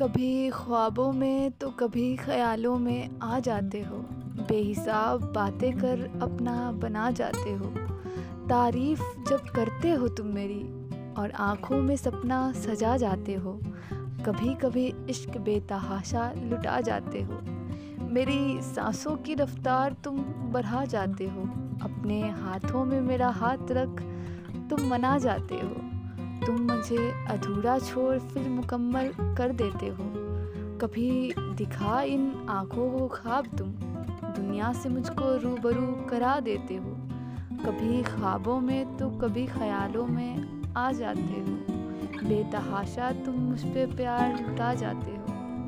कभी ख्वाबों में तो कभी ख़यालों में आ जाते हो। बेहिसाब बातें कर अपना बना जाते हो। तारीफ़ जब करते हो तुम मेरी और आँखों में सपना सजा जाते हो। कभी कभी इश्क बेतहाशा लुटा जाते हो। मेरी सांसों की रफ्तार तुम बढ़ा जाते हो। अपने हाथों में मेरा हाथ रख तुम मना जाते हो। तुम मुझे अधूरा छोड़ फिर मुकम्मल कर देते हो। कभी दिखा इन आँखों को ख्वाब तुम, दुनिया से मुझको रूबरू करा देते हो। कभी ख्वाबों में तो कभी ख्यालों में आ जाते हो। बेतहाशा तुम मुझ पर प्यार लुटा जाते हो।